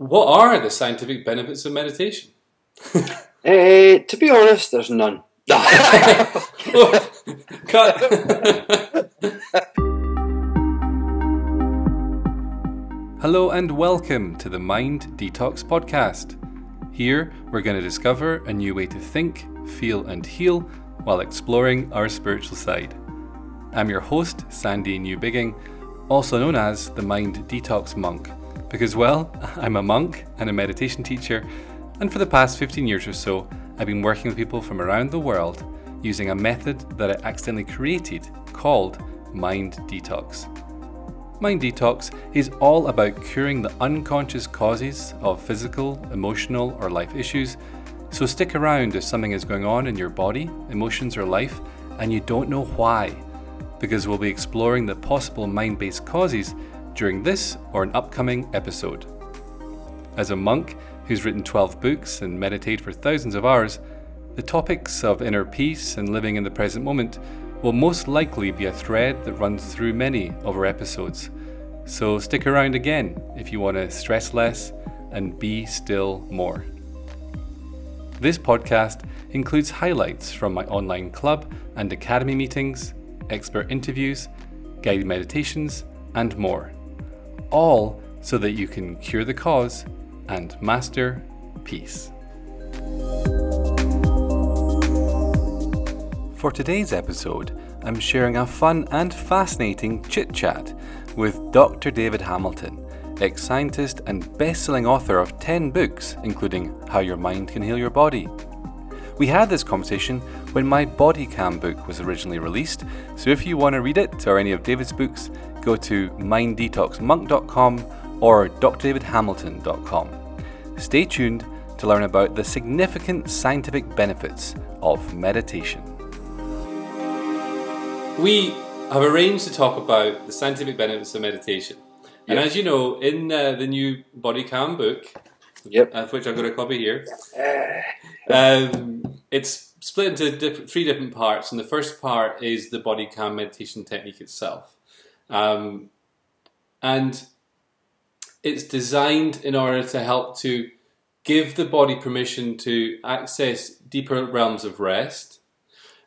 What are the scientific benefits of meditation? Eh, to be honest, there's none. Oh, cut. Hello and welcome to the Mind Detox Podcast. Here, we're going to discover a new way to think, feel, and heal while exploring our spiritual side. I'm your host, Sandy Newbigging, also known as the Mind Detox Monk, because, well, I'm a monk and a meditation teacher, and for the past 15 years or so, I've been working with people from around the world using a method that I accidentally created called Mind Detox. Mind Detox is all about curing the unconscious causes of physical, emotional, or life issues. So stick around if something is going on in your body, emotions, or life, and you don't know why, because we'll be exploring the possible mind based causes during this or an upcoming episode. As a monk who's written 12 books and meditated for thousands of hours, the topics of inner peace and living in the present moment will most likely be a thread that runs through many of our episodes. So stick around again if you want to stress less and be still more. This podcast includes highlights from my online club and academy meetings, expert interviews, guided meditations, and more. All so that you can cure the cause and master peace. For today's episode, I'm sharing a fun and fascinating chit chat with Dr. David Hamilton, ex scientist and best selling author of 10 books, including How Your Mind Can Heal Your Body. We had this conversation when my Body Calm book was originally released, so if you want to read it or any of David's books, go to minddetoxmonk.com or drdavidhamilton.com. Stay tuned to learn about the significant scientific benefits of meditation. We have arranged to talk about the scientific benefits of meditation. And Yep. as you know, in uh, the new Body Calm book, Yep. of which I've got a copy here, um, it's split into diff- three different parts. And the first part is the Body Calm meditation technique itself. Um, and it's designed in order to help to give the body permission to access deeper realms of rest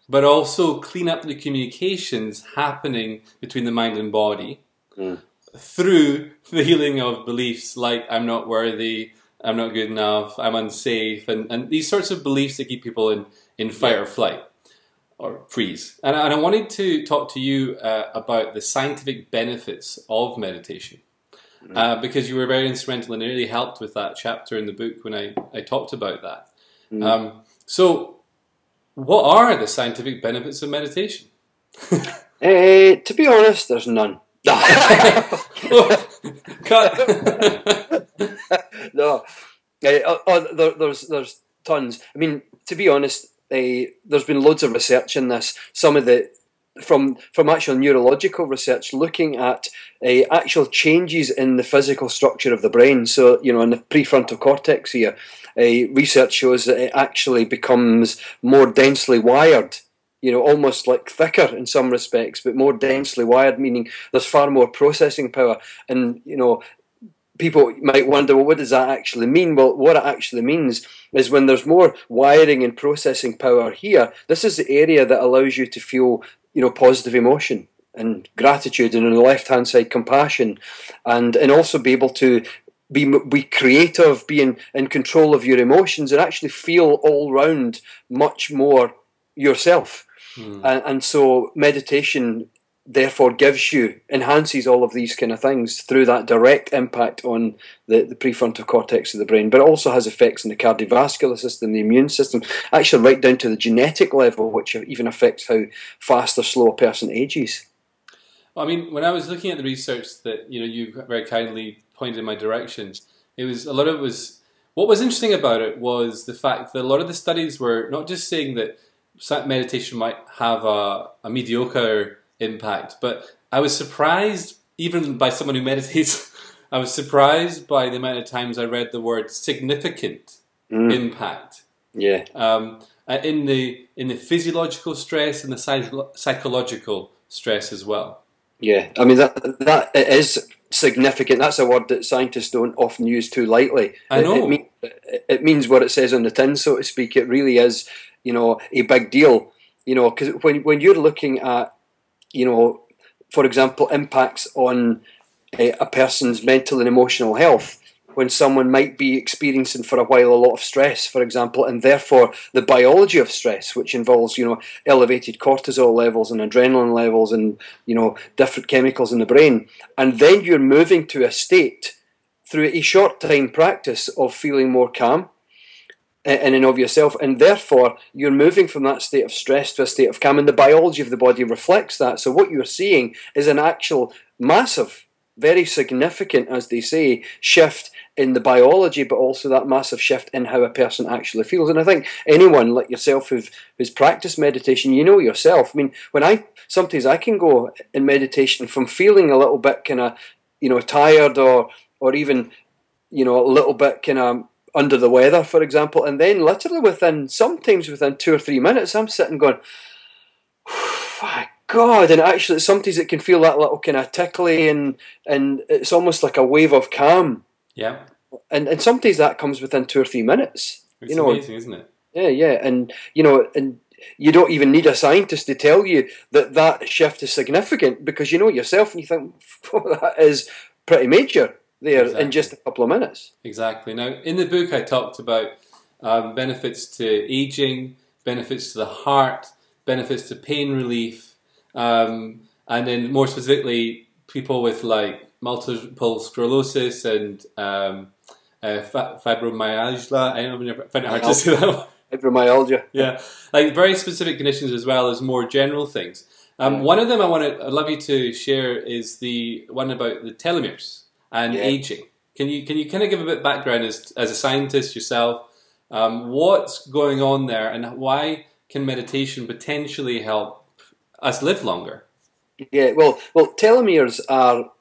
but also clean up the communications happening between the mind and body Mm. through the healing of beliefs like I'm not worthy, I'm not good enough, I'm unsafe, and, and these sorts of beliefs that keep people in, in fight or flight or freeze. And, I- wanted to talk to you uh, about the scientific benefits of meditation. Uh, because you were very instrumental and it really helped with that chapter in the book when I, I talked about that. Um, so, what are the scientific benefits of meditation? Eh, to be honest, there's none. Oh, cut. no, oh, oh, there, there's there's tons. I mean, to be honest, there's been loads of research in this. Some of the from from actual neurological research looking at uh, actual changes in the physical structure of the brain. So you know, in the prefrontal cortex here, uh, research shows that it actually becomes more densely wired. You know, almost like thicker in some respects, but more densely wired, meaning there's far more processing power. And you know, people might wonder, well, what does that actually mean? Well, what it actually means is when there's more wiring and processing power here, this is the area that allows you to feel, you know, positive emotion and gratitude, and on the left hand side, compassion, and and also be able to be be creative, be in, in control of your emotions, and actually feel all round much more yourself. Hmm. And, and so meditation therefore gives you enhances all of these kind of things through that direct impact on the, the prefrontal cortex of the brain but it also has effects in the cardiovascular system the immune system actually right down to the genetic level which even affects how fast or slow a person ages. I mean, when I was looking at the research that you know you very kindly pointed in my direction, it was a lot of it was what was interesting about it was the fact that a lot of the studies were not just saying that meditation might have a, a mediocre impact, but I was surprised even by someone who meditates. I was surprised by the amount of times I read the word significant impact yeah um, uh, in the in the physiological stress and the psych- psychological stress as well. Yeah, I mean that that it is significant. That's a word that scientists don't often use too lightly. I know. It, it, mean, it, means what it says on the tin, so to speak. It really is, you know, a big deal. You know, because when when you're looking at, you know, for example, impacts on a, a person's mental and emotional health, when someone might be experiencing for a while a lot of stress, for example, and therefore the biology of stress, which involves you know elevated cortisol levels and adrenaline levels and you know different chemicals in the brain, and then you're moving to a state through a short time practice of feeling more calm in and of yourself, and therefore you're moving from that state of stress to a state of calm, and the biology of the body reflects that. So what you're seeing is an actual massive very significant, as they say, shift in the biology, but also that massive shift in how a person actually feels. And I think anyone like yourself who've, who's practiced meditation, you know yourself. I mean, when I sometimes I can go in meditation from feeling a little bit kind of, you know, tired or or even, you know, a little bit kind of under the weather, for example, and then literally within sometimes within two or three minutes, I'm sitting going. My God, and actually, sometimes it can feel that little kind of tickly, and and it's almost like a wave of calm. Yeah. And and sometimes that comes within two or three minutes. It's you know, amazing, isn't it? Yeah, yeah, and you know, and you don't even need a scientist to tell you that that shift is significant because you know yourself, and you think that is pretty major there exactly. in just a couple of minutes. Exactly. Now, in the book, I talked about um, benefits to aging, benefits to the heart, benefits to pain relief, um, and then more specifically, people with like multiple sclerosis and um, uh, fibromyalgia. I don't know, I find it hard to say that. Fibromyalgia. Yeah, like very specific conditions as well as more general things. Um, One of them I want to, I'd love you to share is the one about the telomeres and yeah. aging. Can you can you kind of give a bit of background as as a scientist yourself? Um, what's going on there, and why can meditation potentially help us live longer? Yeah, well, well, telomeres are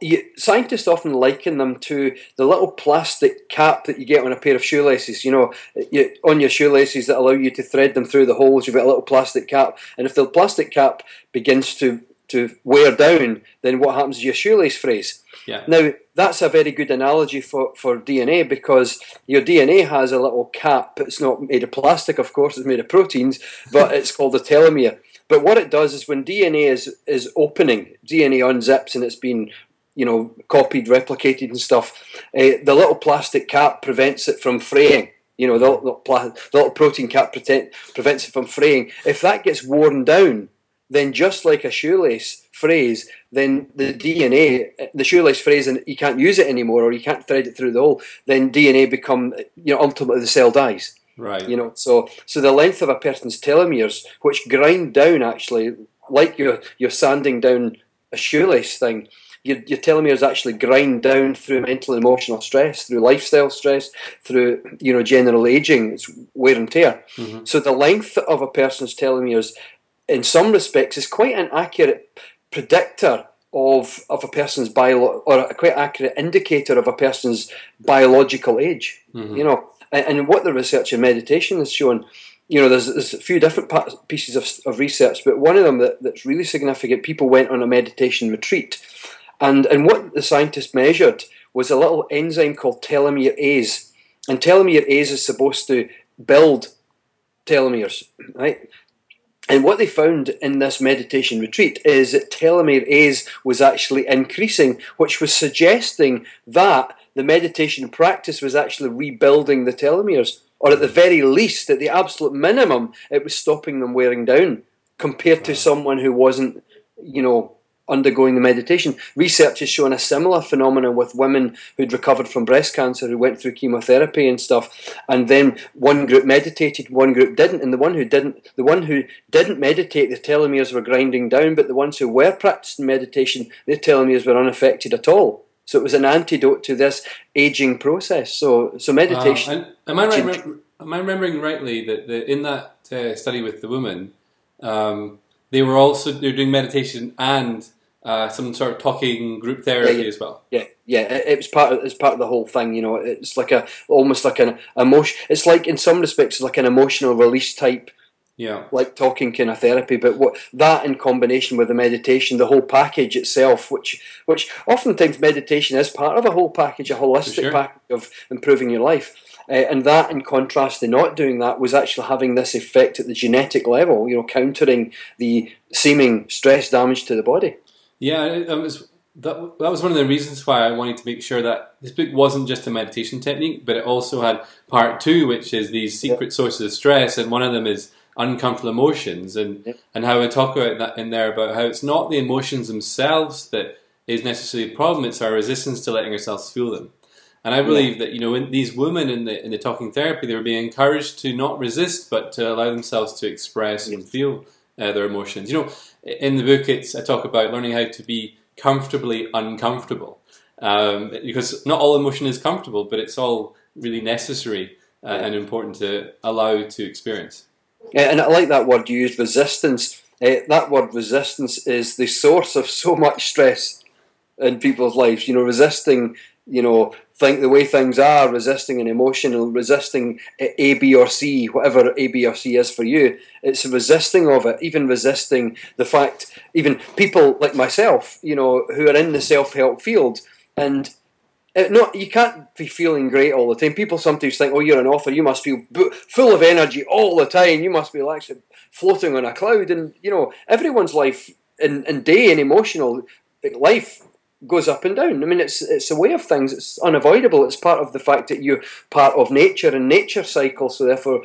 you, scientists often liken them to the little plastic cap that you get on a pair of shoelaces. You know, you, on your shoelaces that allow you to thread them through the holes. You've got a little plastic cap, and if the plastic cap begins to to wear down, then what happens is your shoelace frays. Yeah. Now that's a very good analogy for, for DNA because your DNA has a little cap. It's not made of plastic, of course. It's made of proteins, but it's called the telomere. But what it does is when DNA is is opening, DNA unzips and it's been you know copied, replicated, and stuff. Uh, the little plastic cap prevents it from fraying. You know, the little, the little protein cap prevents it from fraying. If that gets worn down, then just like a shoelace frays, then the DNA, the shoelace frays, and you can't use it anymore, or you can't thread it through the hole. Then DNA become, you know, ultimately the cell dies. Right. You know, so so the length of a person's telomeres, which grind down actually, like you're you're sanding down a shoelace thing, your, your telomeres actually grind down through mental and emotional stress, through lifestyle stress, through you know general aging, it's wear and tear. Mm-hmm. So the length of a person's telomeres, in some respects, is quite an accurate predictor of of a person's bio or a quite accurate indicator of a person's biological age. Mm-hmm. You know, and, and, what the research in meditation has shown. You know, there's, there's a few different pieces of, of research, but one of them that, that's really significant. People went on a meditation retreat, and and what the scientists measured was a little enzyme called telomerase, and telomerase is supposed to build telomeres, right? And what they found in this meditation retreat is that telomerase was actually increasing, which was suggesting that the meditation practice was actually rebuilding the telomeres, or at the very least, at the absolute minimum, it was stopping them wearing down compared to someone who wasn't, you know, undergoing the meditation. Research has shown a similar phenomenon with women who'd recovered from breast cancer who went through chemotherapy and stuff, and then one group meditated, one group didn't, and the one who didn't, the one who didn't meditate, the telomeres were grinding down, but the ones who were practicing meditation, their telomeres were unaffected at all. So it was an antidote to this aging process. So, so meditation. am I right? Am I remembering rightly that the, in that uh, study with the woman, um, they were also they're doing meditation and uh, some sort of talking group therapy yeah, yeah. as well. Yeah, yeah, it, it, was part of it's part of the whole thing. You know, it's like a almost like an emotion. It's like in some respects like an emotional release type Yeah. Like talking kind of therapy, but what that in combination with the meditation, the whole package itself, which which oftentimes meditation is part of a whole package, a holistic sure. package of improving your life. Uh, and that, in contrast to not doing that, was actually having this effect at the genetic level, you know, countering the seeming stress damage to the body. Yeah, it, um, was, that, that was one of the reasons why I wanted to make sure that this book wasn't just a meditation technique, but it also had part two, which is these secret yep. sources of stress, and one of them is uncomfortable emotions, and yep. and how I talk about that in there about how it's not the emotions themselves that is necessarily a problem; it's our resistance to letting ourselves feel them. And I believe yeah. that you know in these women in the in the talking therapy, they were being encouraged to not resist, but to allow themselves to express and feel uh, their emotions. You know, in the book, it's I talk about learning how to be comfortably uncomfortable, um, because not all emotion is comfortable, but it's all really necessary uh, yeah. and important to allow to experience. And I like that word you used, resistance. Uh, that word resistance is the source of so much stress in people's lives. You know, resisting you know, think the way things are, resisting an emotional, resisting uh, A, B, or C, whatever A, B, or C is for you. It's resisting of it, even resisting the fact, even people like myself, you know, who are in the self help field, and it, no, you can't be feeling great all the time. People sometimes think, "Oh, you're an author. You must feel full of energy all the time. You must be like floating on a cloud." And you know, everyone's life and, and day and emotional life goes up and down. I mean, it's it's a way of things. It's unavoidable. It's part of the fact that you're part of nature and nature cycle. So therefore,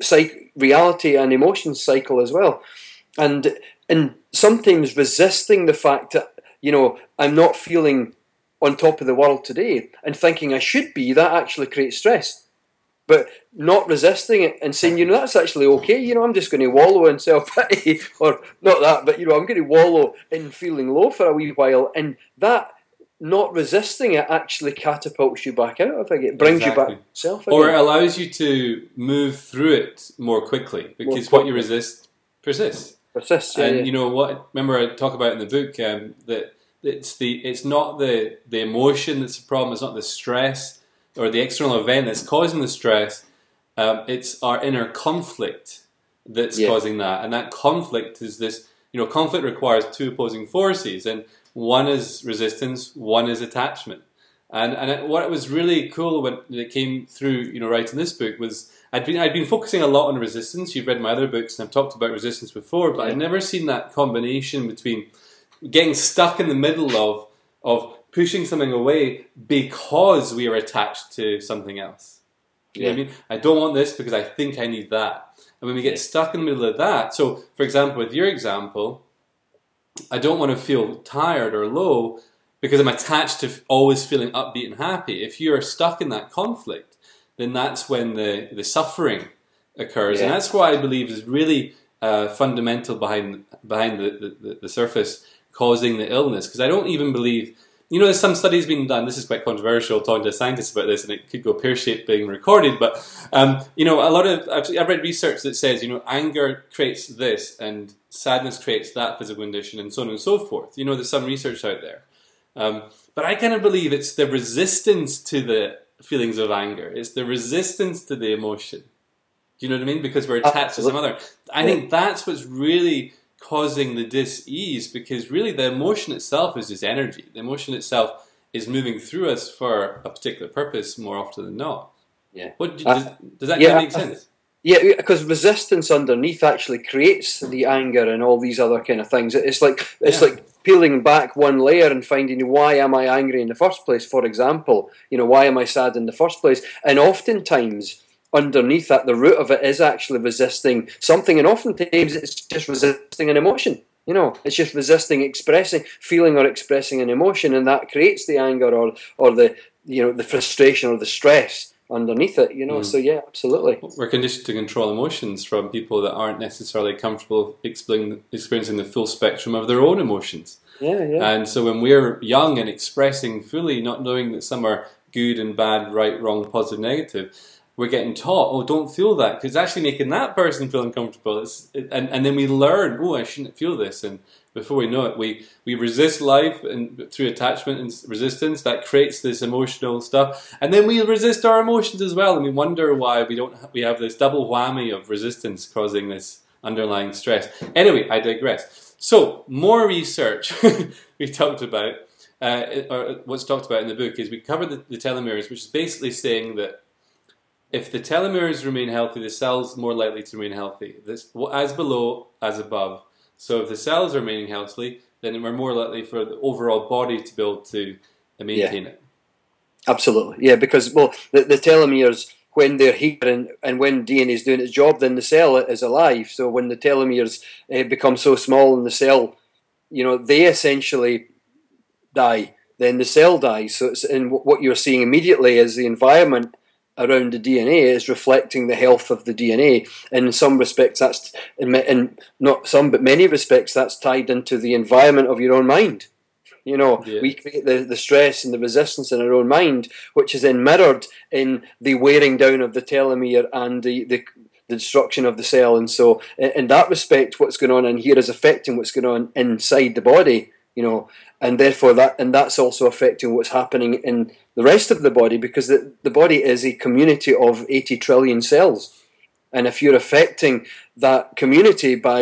psych- reality and emotions cycle as well. And and sometimes resisting the fact that you know I'm not feeling on top of the world today and thinking I should be that actually creates stress. But not resisting it and saying, you know, that's actually okay. You know, I'm just going to wallow in self pity, or not that, but you know, I'm going to wallow in feeling low for a wee while, and that not resisting it actually catapults you back out of it. It brings exactly. you back self. Or it allows you to move through it more quickly because more what you resist persists. Persists. Yeah, and yeah. you know what? Remember, I talk about in the book um, that it's the it's not the the emotion that's the problem. It's not the stress or the external event that's causing the stress. Um, it's our inner conflict that's yeah. causing that, and that conflict is this. You know, conflict requires two opposing forces, and one is resistance, one is attachment. And and it, what was really cool when it came through, you know, writing this book was I'd been I'd been focusing a lot on resistance. You've read my other books, and I've talked about resistance before, but yeah. I'd never seen that combination between getting stuck in the middle of of pushing something away because we are attached to something else. You yeah. know what I mean? I don't want this because I think I need that. And when we get stuck in the middle of that, so for example, with your example, I don't want to feel tired or low because I'm attached to always feeling upbeat and happy. If you're stuck in that conflict, then that's when the, the suffering occurs. Yeah. And that's what I believe is really uh, fundamental behind behind the, the, the surface causing the illness. Because I don't even believe you know, there's some studies being done. This is quite controversial, talking to scientists about this, and it could go pear shaped being recorded. But um, you know, a lot of I've, I've, read research that says you know anger creates this, and sadness creates that physical condition, and so on and so forth. You know, there's some research out there, um, but I kind of believe it's the resistance to the feelings of anger. It's the resistance to the emotion. Do you know what I mean? Because we're attached to some other. I think that's what's really causing the dis-ease because really the emotion itself is just energy. The emotion itself is moving through us for a particular purpose more often than not. Yeah. What does, does that yeah, make sense? Yeah, because resistance underneath actually creates the anger and all these other kind of things. It's like it's yeah. like peeling back one layer and finding why am I angry in the first place. For example, you know why am I sad in the first place? And oftentimes underneath that, the root of it is actually resisting something, and oftentimes it's just resisting an emotion. You know, it's just resisting expressing, feeling or expressing an emotion, and that creates the anger or or the you know the frustration or the stress underneath it. You know, mm. so yeah, absolutely. We're conditioned to control emotions from people that aren't necessarily comfortable experiencing the full spectrum of their own emotions. Yeah, yeah. And so when we're young and expressing fully, not knowing that some are good and bad, right, wrong, positive, negative we're getting taught, oh, don't feel that, because it's actually making that person feel uncomfortable. It, and, and then we learn, oh, I shouldn't feel this. And before we know it, we, we resist life and through attachment and resistance that creates this emotional stuff. And then we resist our emotions as well. And we wonder why we don't we have this double whammy of resistance causing this underlying stress. Anyway, I digress. So, more research we talked about, uh, or what's talked about in the book, is we covered the, the telomeres, which is basically saying that if the telomeres remain healthy, the cell's more likely to remain healthy. This, as below, as above. So if the cells are remaining healthy, then we're more likely for the overall body to be able to maintain yeah. it. Absolutely, yeah, because well, the, the telomeres when they're here and, and when DNA is doing its job, then the cell is alive. So when the telomeres uh, become so small in the cell, you know, they essentially die. Then the cell dies. So it's, and what you're seeing immediately is the environment around the DNA is reflecting the health of the DNA. And in some respects, that's in, in not some, but many respects, that's tied into the environment of your own mind. You know, yeah. we create the, the stress and the resistance in our own mind, which is then mirrored in the wearing down of the telomere and the, the, the destruction of the cell. And so, in, in that respect, what's going on in here is affecting what's going on inside the body. You know, and therefore that and that's also affecting what's happening in the rest of the body because the, the body is a community of 80 trillion cells and if you're affecting that community by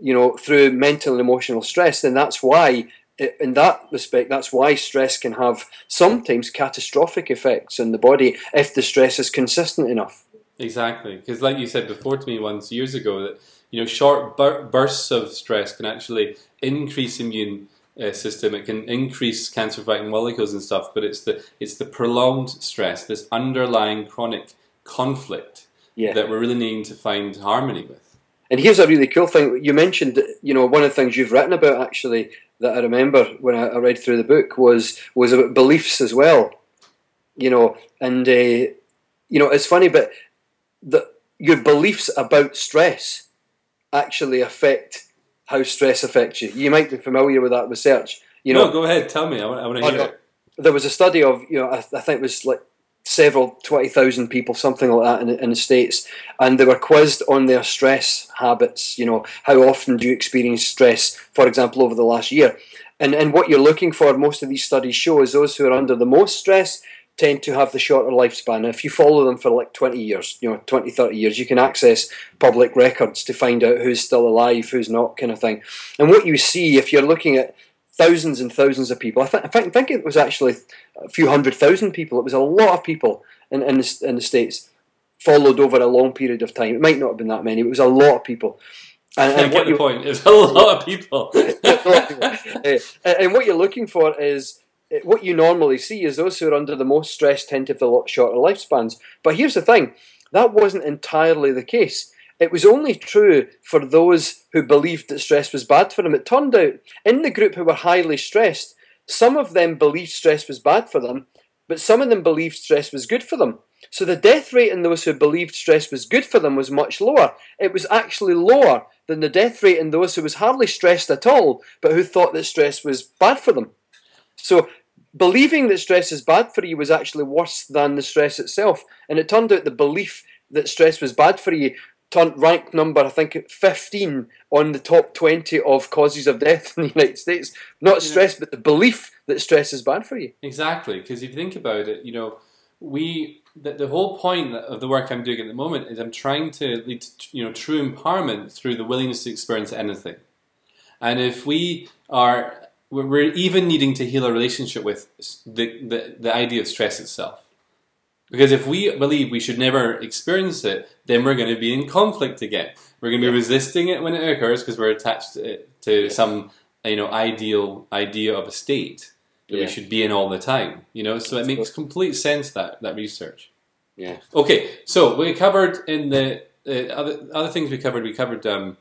you know through mental and emotional stress then that's why in that respect, that's why stress can have sometimes catastrophic effects on the body if the stress is consistent enough. Exactly, because like you said before to me once years ago, that you know short bur- bursts of stress can actually increase immune uh, system. It can increase cancer fighting molecules and stuff, but it's the it's the prolonged stress, this underlying chronic conflict yeah. that we're really needing to find harmony with. And here's a really cool thing you mentioned. You know, one of the things you've written about actually that I remember when I, I read through the book was was about beliefs as well. You know, and uh, you know it's funny, but the, your beliefs about stress actually affect how stress affects you. You might be familiar with that research. You know, no, go ahead, tell me. I want, I want to hear it. There was a study of you know I, I think it was like several 20,000 people, something like that, in, in, the States. And they were quizzed on their stress habits. You know, how often do you experience stress, for example, over the last year? And, and what you're looking for, most of these studies show, is those who are under the most stress tend to have the shorter lifespan. And if you follow them for like 20 years, you know, 20, 30 years, you can access public records to find out who's still alive, who's not, kind of thing. And what you see, if you're looking at thousands and thousands of people. I, th- I think, think it was actually a few hundred thousand people. It was a lot of people in, in, the, in the States followed over a long period of time. It might not have been that many, but it was a lot of people. And, and I get the you, point. It's a lot of people. Eh, and what you're looking for is Eh, what you normally see is those who are under the most stress tend to have a lot shorter lifespans. But here's the thing: that wasn't entirely the case. It was only true for those who believed that stress was bad for them. It turned out in the group who were highly stressed, some of them believed stress was bad for them, but some of them believed stress was good for them. So the death rate in those who believed stress was good for them was much lower. It was actually lower than the death rate in those who was hardly stressed at all, but who thought that stress was bad for them. So believing that stress is bad for you was actually worse than the stress itself. And it turned out the belief that stress was bad for you turned ranked number, I think, 15 on the top 20 of causes of death in the United States. Not stress, but the belief that stress is bad for you. Exactly, because if you think about it, you know, we the, the whole point of the work I'm doing at the moment is I'm trying to lead to, you know true empowerment through the willingness to experience anything. And if we are we're even needing to heal our relationship with the, the, the idea of stress itself. Because if we believe we should never experience it, then we're going to be in conflict again. We're going to be yeah. resisting it when it occurs because we're attached to, to yeah. some you know ideal idea of a state that yeah. we should be in all the time. You know, so it makes complete sense that that research. Yeah. Okay, so we covered in the uh, other other things we covered. We covered um,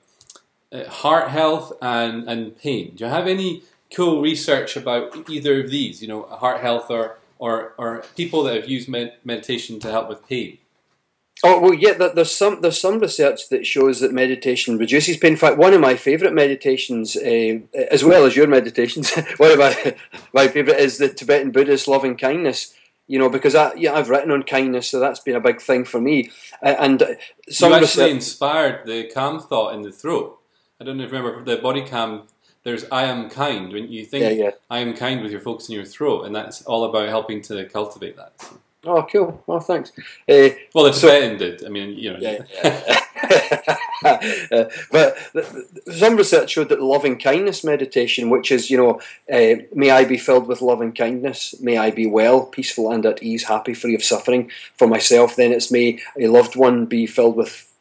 uh, heart health and and pain. Do you have any cool research about either of these? You know, heart health or or, or people that have used med- meditation to help with pain? Oh well, yeah. There's some there's some research that shows that meditation reduces pain. In fact, one of my favourite meditations, uh, as well as your meditations, one of my my favourite is the Tibetan Buddhist loving kindness. You know, because I yeah I've written on kindness, so that's been a big thing for me. Uh, and some you actually research- inspired the calm thought in the throat. I don't know if you remember the body calm there's I am kind. When you think yeah, yeah. I am kind with your focus in your throat, and that's all about helping to cultivate that. Oh, cool. Well, thanks. Uh, well, the Tibetan so, did. I mean, you know. Yeah, yeah. uh, but some research showed that loving kindness meditation, which is, you know, uh, may I be filled with loving kindness, may I be well, peaceful and at ease, happy, free of suffering. For myself, then it's may a loved one be filled with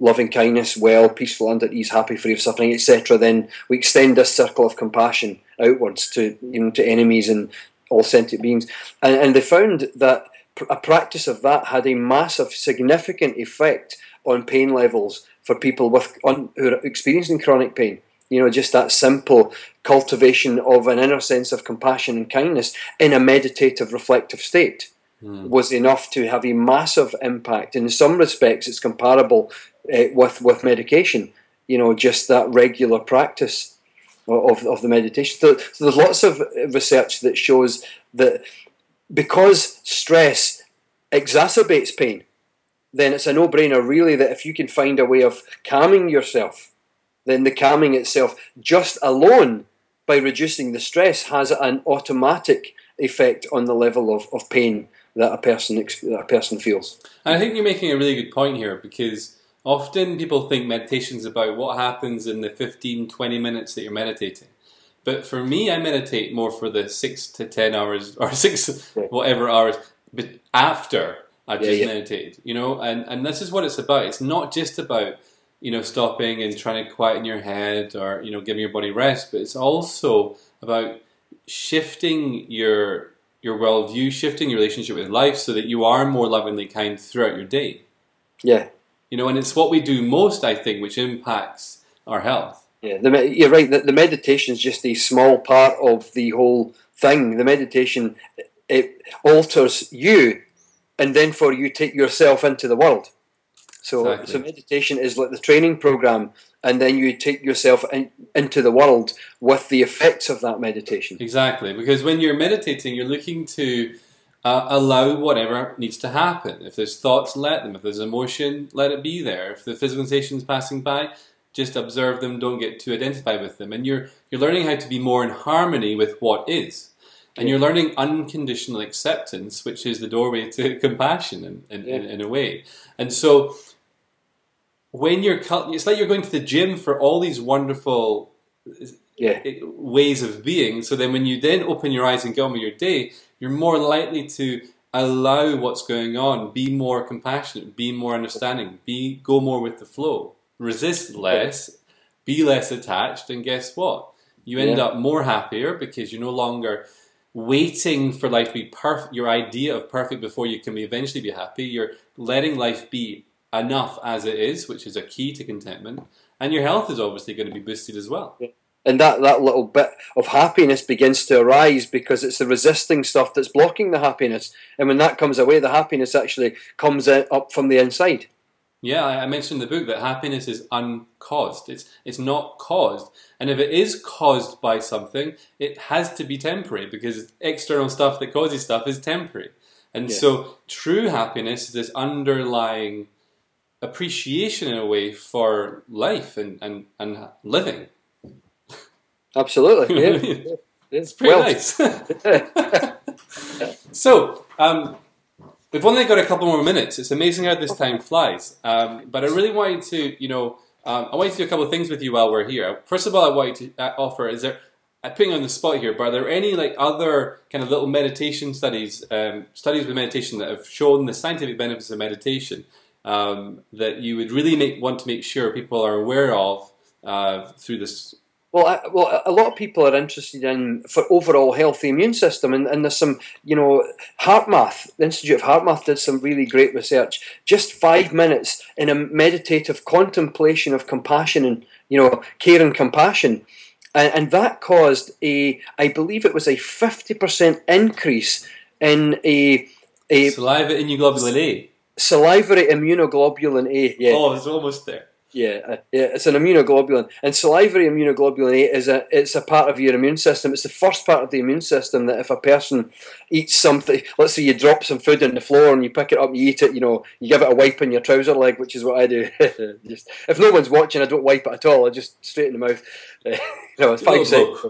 loving kindness, well, peaceful and at ease, happy, free of suffering, etc. Then we extend this circle of compassion outwards to you know to enemies and all sentient beings, and, and they found that a practice of that had a massive, significant effect on pain levels for people with on, who are experiencing chronic pain. You know, just that simple cultivation of an inner sense of compassion and kindness in a meditative, reflective state mm. was enough to have a massive impact. In some respects, it's comparable uh, with with medication. You know, just that regular practice of, of the meditation. So, so there's lots of research that shows that because stress exacerbates pain, then it's a no brainer, really, that if you can find a way of calming yourself, then the calming itself, just alone by reducing the stress, has an automatic effect on the level of, of pain that a person that a person feels. And I think you're making a really good point here because often people think meditation is about what happens in the 15, 20 minutes that you're meditating. But for me, I meditate more for the six to ten hours or six whatever hours, but after I've yeah, just yeah. meditated, you know, and, and this is what it's about. It's not just about, you know, stopping and trying to quieten your head or, you know, giving your body rest, but it's also about shifting your your worldview, shifting your relationship with life so that you are more lovingly kind throughout your day. Yeah. You know, and it's what we do most, I think, which impacts our health. Yeah, the, you're right. The, the meditation is just a small part of the whole thing. The meditation it alters you, and then for you take yourself into the world. So, exactly. so meditation is like the training program, and then you take yourself in, into the world with the effects of that meditation. Exactly, because when you're meditating, you're looking to uh, allow whatever needs to happen. If there's thoughts, let them. If there's emotion, let it be there. If the physical sensation is passing by, just observe them. Don't get too identified with them. And you're you're learning how to be more in harmony with what is. And you're learning unconditional acceptance, which is the doorway to compassion in, in, yeah. in, in a way. And so when you're it's like you're going to the gym for all these wonderful yeah. Eh, ways of being. So then when you then open your eyes and go on with your day, you're more likely to allow what's going on, be more compassionate, be more understanding, be go more with the flow, resist less, be less attached, and guess what? You end yeah. up more happier because you're no longer waiting for life to be perfect, your idea of perfect before you can eventually be happy. You're letting life be enough as it is, which is a key to contentment. And your health is obviously going to be boosted as well. Yeah and that, that little bit of happiness begins to arise because it's the resisting stuff that's blocking the happiness. And when that comes away, the happiness actually comes up from the inside. Yeah, I mentioned in the book that happiness is uncaused. It's it's not caused, and if it is caused by something, it has to be temporary because external stuff that causes stuff is temporary. And yeah. so, true happiness is this underlying appreciation in a way for life and and, and living. Absolutely. Yeah. it's pretty well. nice. so, um, we've only got a couple more minutes. It's amazing how this time flies. Um, but I really wanted to, you know, um, I wanted to do a couple of things with you while we're here. First of all, I wanted to uh, offer is there. I'm putting on the spot here, but are there any like other kind of little meditation studies, um, studies with meditation that have shown the scientific benefits of meditation um, that you would really make, want to make sure people are aware of uh, through this well, I, well, a lot of people are interested in for overall healthy immune system, and, and there's some, you know, HeartMath, the Institute of HeartMath did some really great research. Just five minutes in a meditative contemplation of compassion and, you know, care and compassion, and, and that caused a, I believe it was a fifty percent increase in a, a saliva immunoglobulin A. Salivary immunoglobulin A. Yeah. Oh, it's almost there. Yeah, uh, yeah, it's an immunoglobulin, and salivary immunoglobulin A is a it's a part of your immune system. It's the first part of the immune system that if a person eats something, let's say you drop some food on the floor and you pick it up, you eat it, you know, you give it a wipe in your trouser leg, which is what I do. just if no one's watching, I don't wipe it at all. I just straight in the mouth. you know, it's seconds.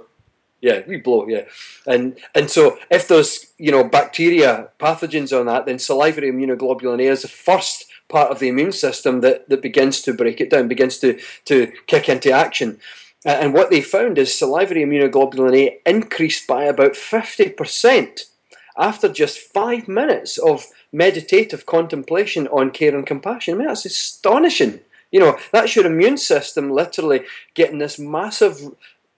Yeah, we blow. Yeah, and and so if there's you know bacteria pathogens on that, then salivary immunoglobulin A is the first part of the immune system that, that begins to break it down, begins to to kick into action. And what they found is salivary immunoglobulin A increased by about fifty percent after just five minutes of meditative contemplation on care and compassion. I mean, that's astonishing. You know, that's your immune system literally getting this massive,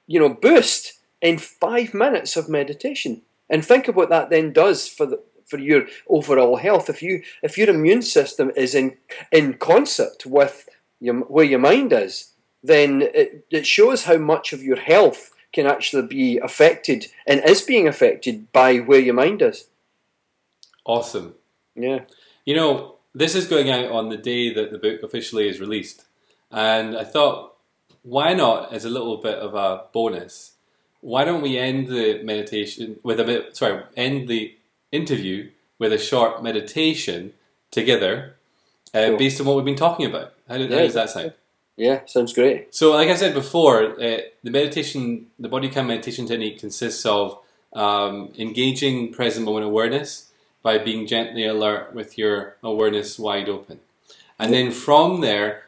you know, boost in five minutes of meditation. And think of what that then does for the, for your overall health. If you if your immune system is in in concert with your, where your mind is, then it, it shows how much of your health can actually be affected and is being affected by where your mind is. Awesome. Yeah. You know, this is going out on the day that the book officially is released. And I thought, why not, as a little bit of a bonus, why don't we end the meditation with a bit, sorry, end the interview with a short meditation together uh, cool. based on what we've been talking about? How, yeah. how does that sound? Yeah, sounds great. So, like I said before, uh, the meditation, the body calm meditation technique consists of um, engaging present moment awareness by being gently alert with your awareness wide open. And then from there,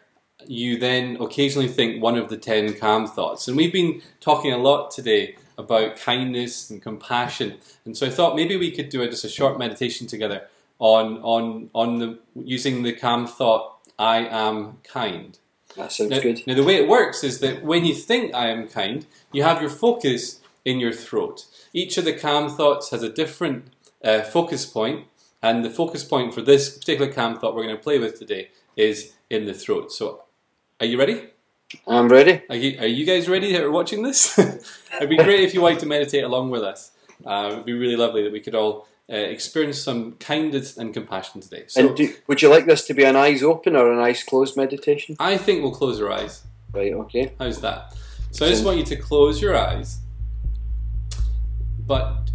you then occasionally think one of the 10 calm thoughts. And we've been talking a lot today about kindness and compassion. And so I thought maybe we could do a, just a short meditation together on, on, on the, using the calm thought, I am kind. That sounds now, good. Now, the way it works is that when you think I am kind, you have your focus in your throat. Each of the calm thoughts has a different uh, focus point, and the focus point for this particular calm thought we're going to play with today is in the throat. So, are you ready? I'm ready. Are you, are you guys ready that are watching this? It'd be great if you like to meditate along with us. Uh, it'd be really lovely that we could all uh, experience some kindness and compassion today. So, and do, would you like this to be an eyes open or an eyes closed meditation? I think we'll close our eyes. Right, okay. How's that? So I just want you to close your eyes, but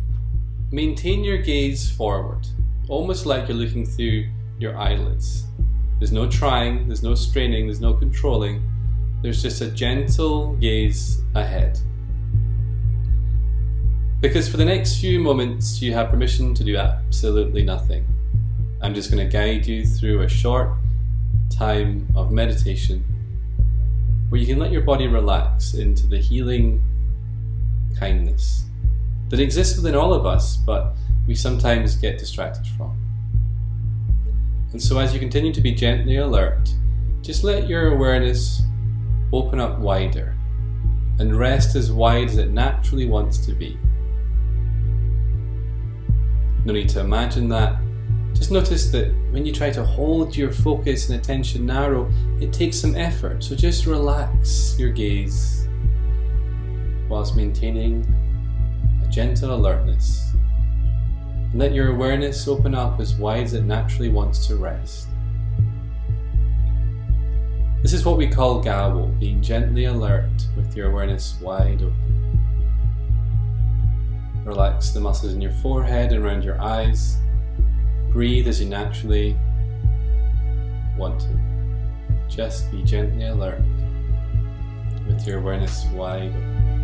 maintain your gaze forward, almost like you're looking through your eyelids. There's no trying, there's no straining, there's no controlling. There's just a gentle gaze ahead. Because for the next few moments, you have permission to do absolutely nothing. I'm just going to guide you through a short time of meditation where you can let your body relax into the healing kindness that exists within all of us, but we sometimes get distracted from. And so, as you continue to be gently alert, just let your awareness open up wider and rest as wide as it naturally wants to be. No need to imagine that. Just notice that when you try to hold your focus and attention narrow, it takes some effort. So just relax your gaze whilst maintaining a gentle alertness. Let your awareness open up as wide as it naturally wants to rest. This is what we call Gawo, being gently alert with your awareness wide open. Relax the muscles in your forehead and around your eyes. Breathe as you naturally want to. Just be gently alert with your awareness wide open.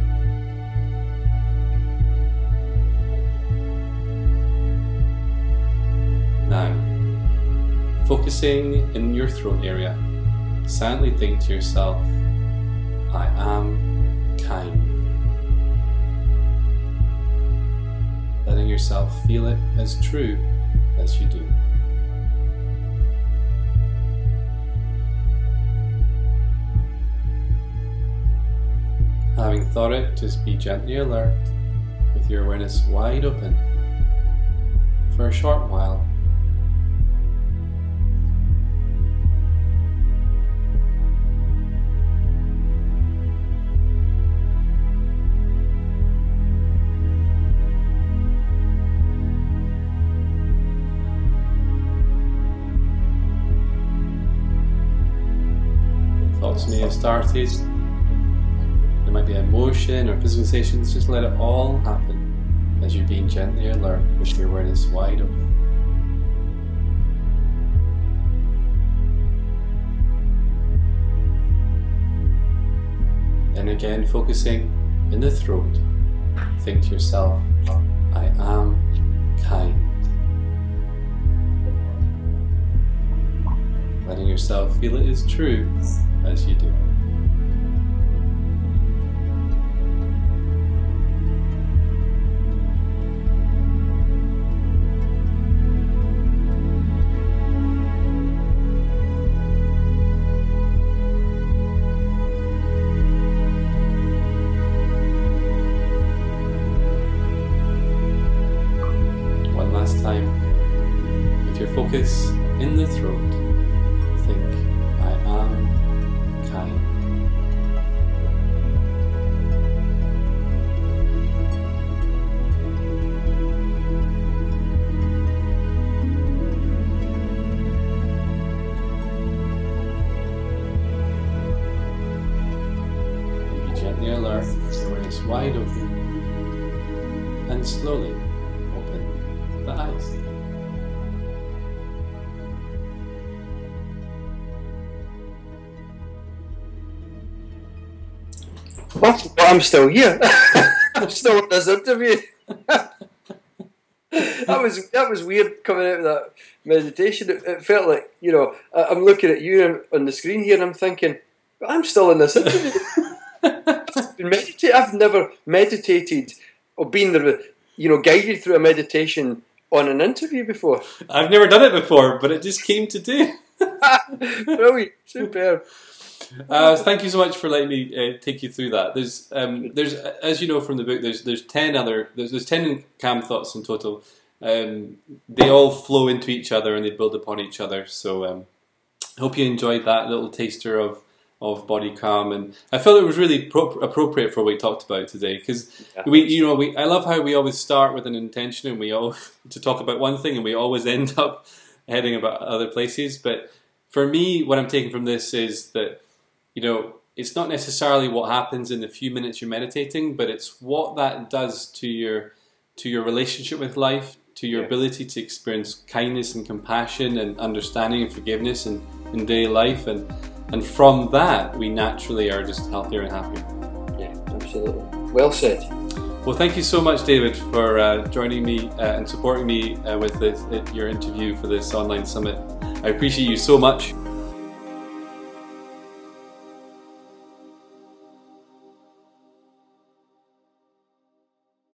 Now, focusing in your throat area, silently think to yourself, I am kind. letting yourself feel it as true as you do. Having thought it, just be gently alert with your awareness wide open for a short while. Started. There might be emotion or physical sensations. Just let it all happen as you're being gently alert with your awareness wide open. And again, focusing in the throat, think to yourself, I am kind. Letting yourself feel it is true as you do. Wide open, and slowly open the eyes. Well, I'm still here. I'm still in this interview. that was that was weird coming out of that meditation. It, it felt like you know I, am looking at you on the screen here and I'm thinking, I'm still in this interview. I've, been medita- I've never meditated or been there, you know, guided through a meditation on an interview before. I've never done it before, but it just came to do. Brilliant, superb. Uh, thank you so much for letting me uh, take you through that. There's, um, there's, as you know from the book, there's, there's ten other, there's, there's ten calm thoughts in total. Um, they all flow into each other and they build upon each other. So, um, hope you enjoyed that little taster of of body calm, and I felt it was really pro- appropriate for what we talked about today because yeah. we, you know, we I love how we always start with an intention and we all to talk about one thing and we always end up heading about other places. But for me, what I'm taking from this is that you know, it's not necessarily what happens in the few minutes you're meditating, but it's what that does to your to your relationship with life, to your yeah. ability to experience kindness and compassion and understanding and forgiveness in, in daily life and and from that we naturally are just healthier and happier. Yeah, absolutely. Well said. Well, thank you so much, David, for uh, joining me uh, and supporting me uh, with this, your interview for this online summit. I appreciate you so much.